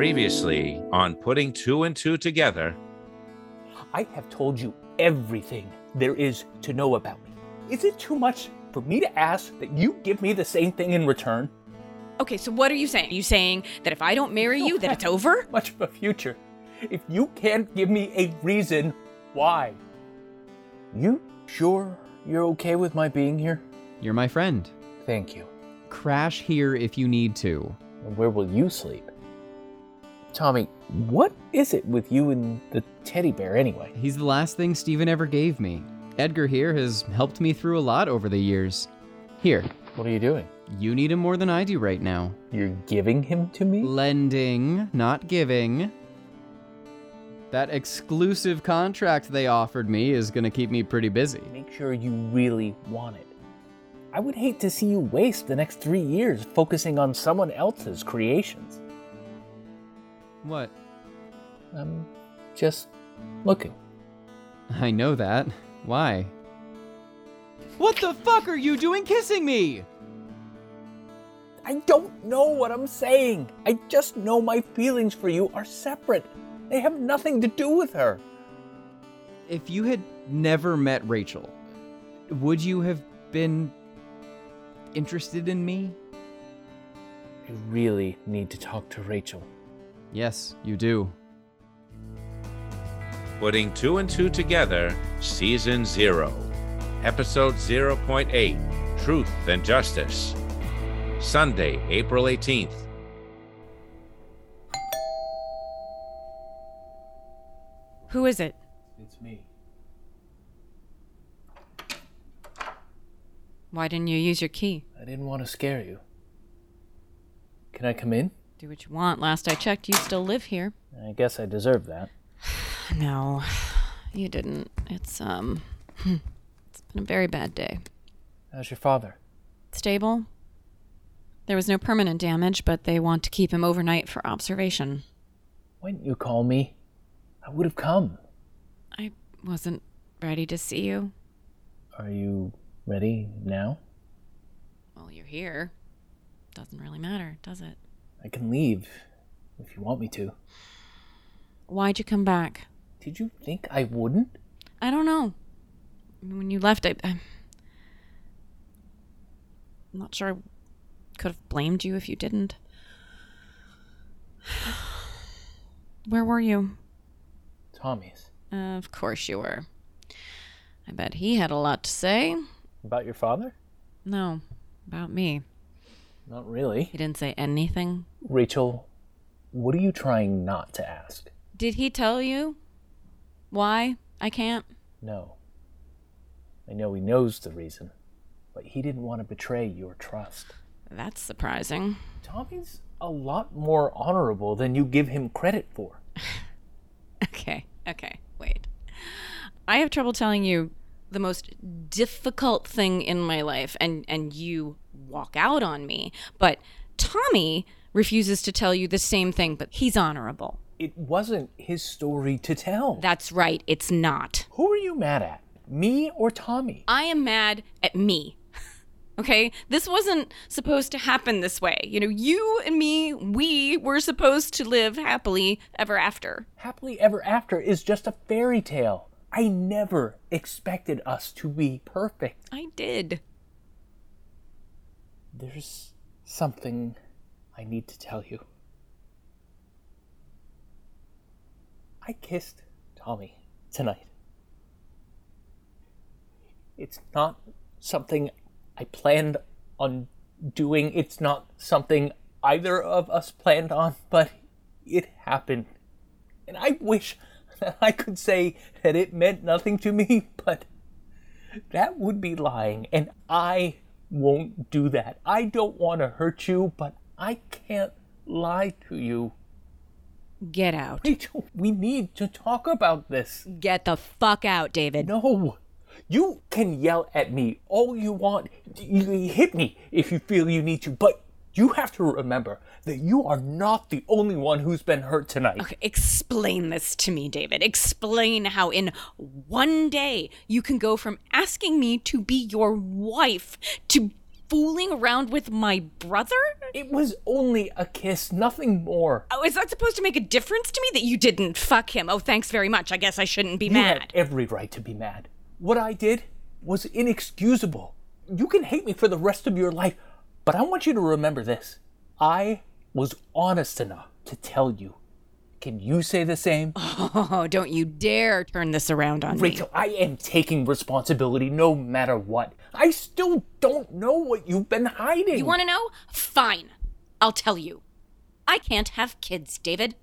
Previously on Putting Two and Two Together. I have told you everything there is to know about me. Is it too much for me to ask that you give me the same thing in return? Okay, so what are you saying? Are you saying that if I don't marry you, that it's over? Much of a future. If you can't give me a reason why. You sure you're okay with my being here? You're my friend. Thank you. Crash here if you need to. And where will you sleep? Tommy, what is it with you and the teddy bear anyway? He's the last thing Steven ever gave me. Edgar here has helped me through a lot over the years. Here, What are you doing? you need him more than I do right now. You're giving him to me? Lending, not giving. That exclusive contract they offered me is gonna keep me pretty busy. Make sure you really want it. I would hate to see you waste the next three years focusing on someone else's creations. What? I'm just looking. I know that. Why? What the fuck are you doing kissing me? I don't know what I'm saying. I just know my feelings for you are separate. They have nothing to do with her. If you had never met Rachel, would you have been interested in me? I really need to talk to Rachel. Yes, you do. Putting Two and Two Together, Season 0, Episode 0.8 Truth and Justice. Sunday, April 18th. Who is it? It's me. Why didn't you use your key? I didn't want to scare you. Can I come in? Do what you want. Last I checked, you still live here. I guess I deserve that. No, you didn't. It's, um, it's been a very bad day. How's your father? Stable? There was no permanent damage, but they want to keep him overnight for observation. Why didn't you call me? I would have come. I wasn't ready to see you. Are you ready now? Well, you're here. Doesn't really matter, does it? I can leave if you want me to. Why'd you come back? Did you think I wouldn't? I don't know. When you left, I, I'm not sure I could have blamed you if you didn't. Where were you? Tommy's. of course you were. I bet he had a lot to say. About your father? No, about me. Not really. He didn't say anything. Rachel, what are you trying not to ask? Did he tell you why I can't? No. I know he knows the reason, but he didn't want to betray your trust. That's surprising. Tommy's a lot more honorable than you give him credit for. Okay, okay, wait. I have trouble telling you the most difficult thing in my life and and you walk out on me. But Tommy refuses to tell you the same thing, but he's honorable. It wasn't his story to tell. That's right, it's not. Who are you mad at? Me or Tommy? I am mad at me. Okay? This wasn't supposed to happen this way. You know, you and me, we were supposed to live happily ever after. Happily Ever After is just a fairy tale. I never expected us to be perfect. I did. There's something I need to tell you. I kissed Tommy tonight. It's not something I planned on doing. It's not something either of us planned on, but it happened. And I wish I could say that it meant nothing to me, but that would be lying, and I won't do that. I don't want to hurt you, but I can't lie to you. Get out. Rachel, we need to talk about this. Get the fuck out, David. No. You can yell at me all you want. You hit me if you feel you need to, but you have to remember that you are not the only one who's been hurt tonight. Okay, explain this to me, David. Explain how in one day you can go from asking me to be your wife to fooling around with my brother? It was only a kiss, nothing more. Oh, is that supposed to make a difference to me that you didn't fuck him? Oh, thanks very much. I guess I shouldn't be mad. You mad. had every right to be mad. What I did was inexcusable. You can hate me for the rest of your life, but I want you to remember this. I was honest enough to tell you. Can you say the same? Oh, don't you dare turn this around on me. Rachel, I am taking responsibility no matter what. I still don't know what you've been hiding. You want to know? Fine. I'll tell you. I can't have kids, David.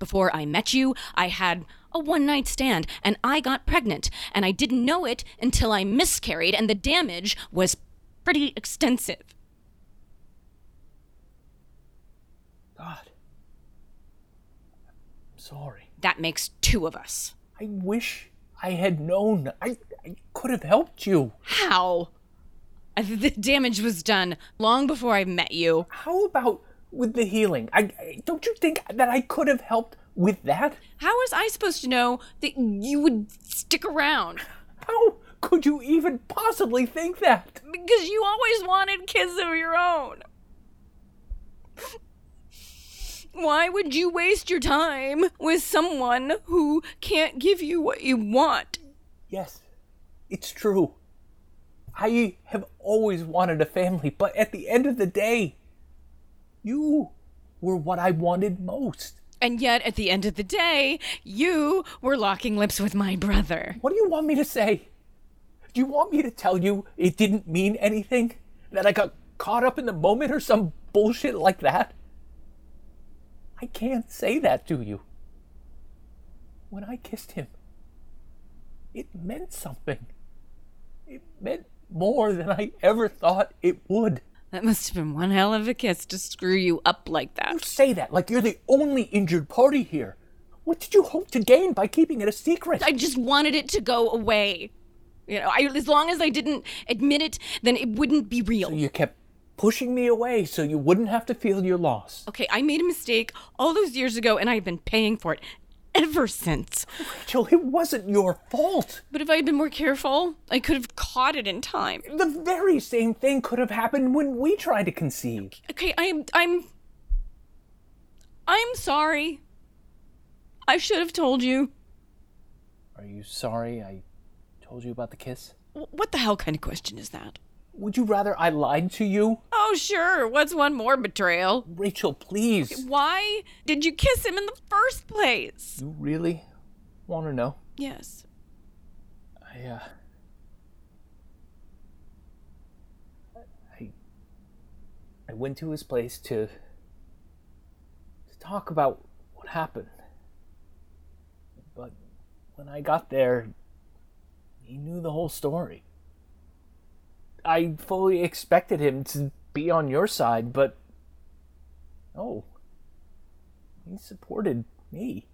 Before I met you, I had a one night stand and I got pregnant, and I didn't know it until I miscarried, and the damage was pretty extensive. God. I'm sorry. That makes two of us. I wish I had known. I, I could have helped you. How? The damage was done long before I met you. How about with the healing? I, I don't you think that I could have helped with that? How was I supposed to know that you would stick around? How could you even possibly think that? Because you always wanted kids of your own. Why would you waste your time with someone who can't give you what you want? Yes, it's true. I have always wanted a family, but at the end of the day, you were what I wanted most. And yet, at the end of the day, you were locking lips with my brother. What do you want me to say? Do you want me to tell you it didn't mean anything? That I got caught up in the moment or some bullshit like that? I can't say that to you. When I kissed him, it meant something. It meant more than I ever thought it would. That must have been one hell of a kiss to screw you up like that. You say that like you're the only injured party here. What did you hope to gain by keeping it a secret? I just wanted it to go away. You know, I, as long as I didn't admit it, then it wouldn't be real. you kept pushing me away so you wouldn't have to feel your loss. Okay, I made a mistake all those years ago, and I've been paying for it ever since. Rachel, it wasn't your fault. But if I had been more careful, I could have caught it in time. The very same thing could have happened when we tried to conceive. Okay, I'm I'm I'm sorry. I should have told you. Are you sorry I told you about the kiss? What the hell kind of question is that? Would you rather I lied to you? Oh, sure. What's one more betrayal? Rachel, please. Why did you kiss him in the first place? You really want to know? Yes. I, uh. I. I went to his place to. to talk about what happened. But when I got there, he knew the whole story. I fully expected him to be on your side, but. oh, He supported me.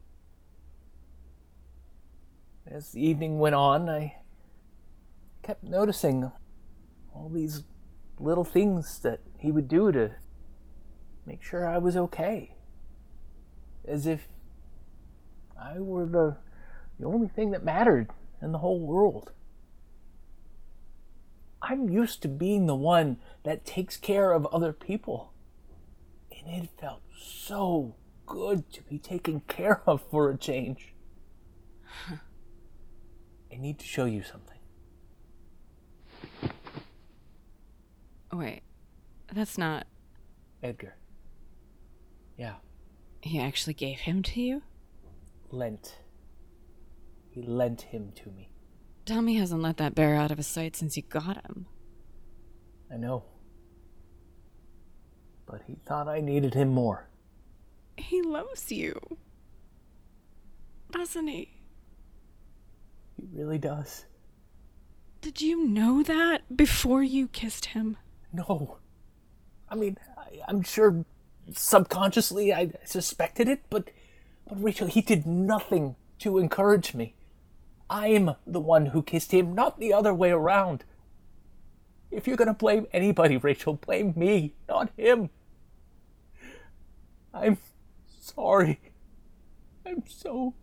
As the evening went on, I kept noticing all these little things that he would do to make sure I was okay. As if I were the, the only thing that mattered in the whole world. I'm used to being the one that takes care of other people. And it felt so good to be taken care of for a change. I need to show you something. Wait. That's not. Edgar. Yeah, He actually gave him to you? lent. He lent him to me. Tommy hasn't let that bear out of his sight since you got him. I know. But he thought I needed him more. He loves you. Doesn't he? He really does. Did you know that before you kissed him? No. I mean, I, I'm sure subconsciously I suspected it, but, but Rachel, he did nothing to encourage me. I'm the one who kissed him, not the other way around. If you're gonna blame anybody, Rachel, blame me, not him. I'm sorry. I'm so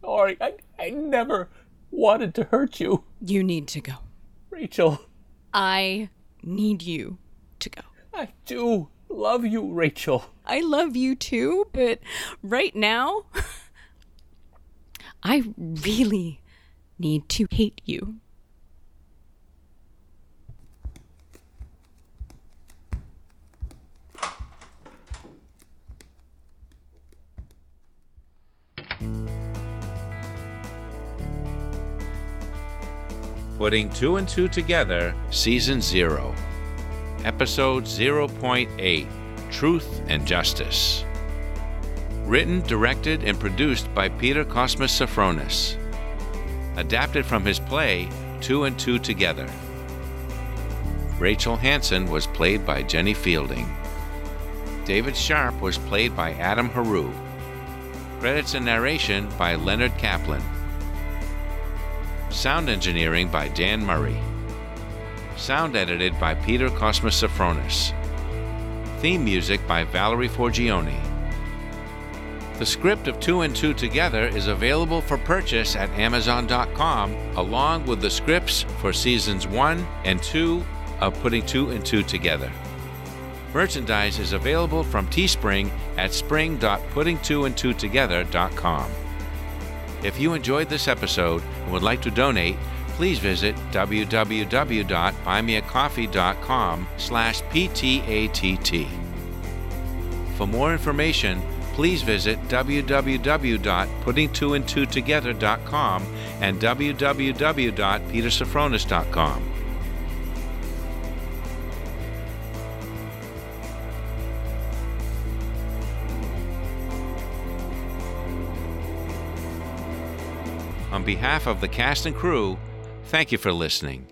sorry. I, I never wanted to hurt you, You need to go. Rachel. I need you to go. I do love you, Rachel. I love you too, but right now, I really need to hate you. Putting Two and Two Together, Season 0, Episode 0.8 Truth and Justice. Written, directed, and produced by Peter Cosmas Sofronas. Adapted from his play Two and Two Together. Rachel Hanson was played by Jenny Fielding. David Sharpe was played by Adam Heroux. Credits and narration by Leonard Caplan. Sound engineering by Dan Murray. Sound edited by Peter Cosmas Sofronas. Theme music by Valerie Forgione. The script of Two and Two Together is available for purchase at Amazon.com, along with the scripts for seasons 1 and 2 of Putting Two and Two Together. Merchandise is available from Teespring at spring.puttingtwoandtwotogether.com. If you enjoyed this episode and would like to donate, please visit www.buymeacoffee.com slash ptatt. For more information, please visit www.puttingtwoandtwotogether.com and www.petersofronas.com. On behalf of the cast and crew, thank you for listening.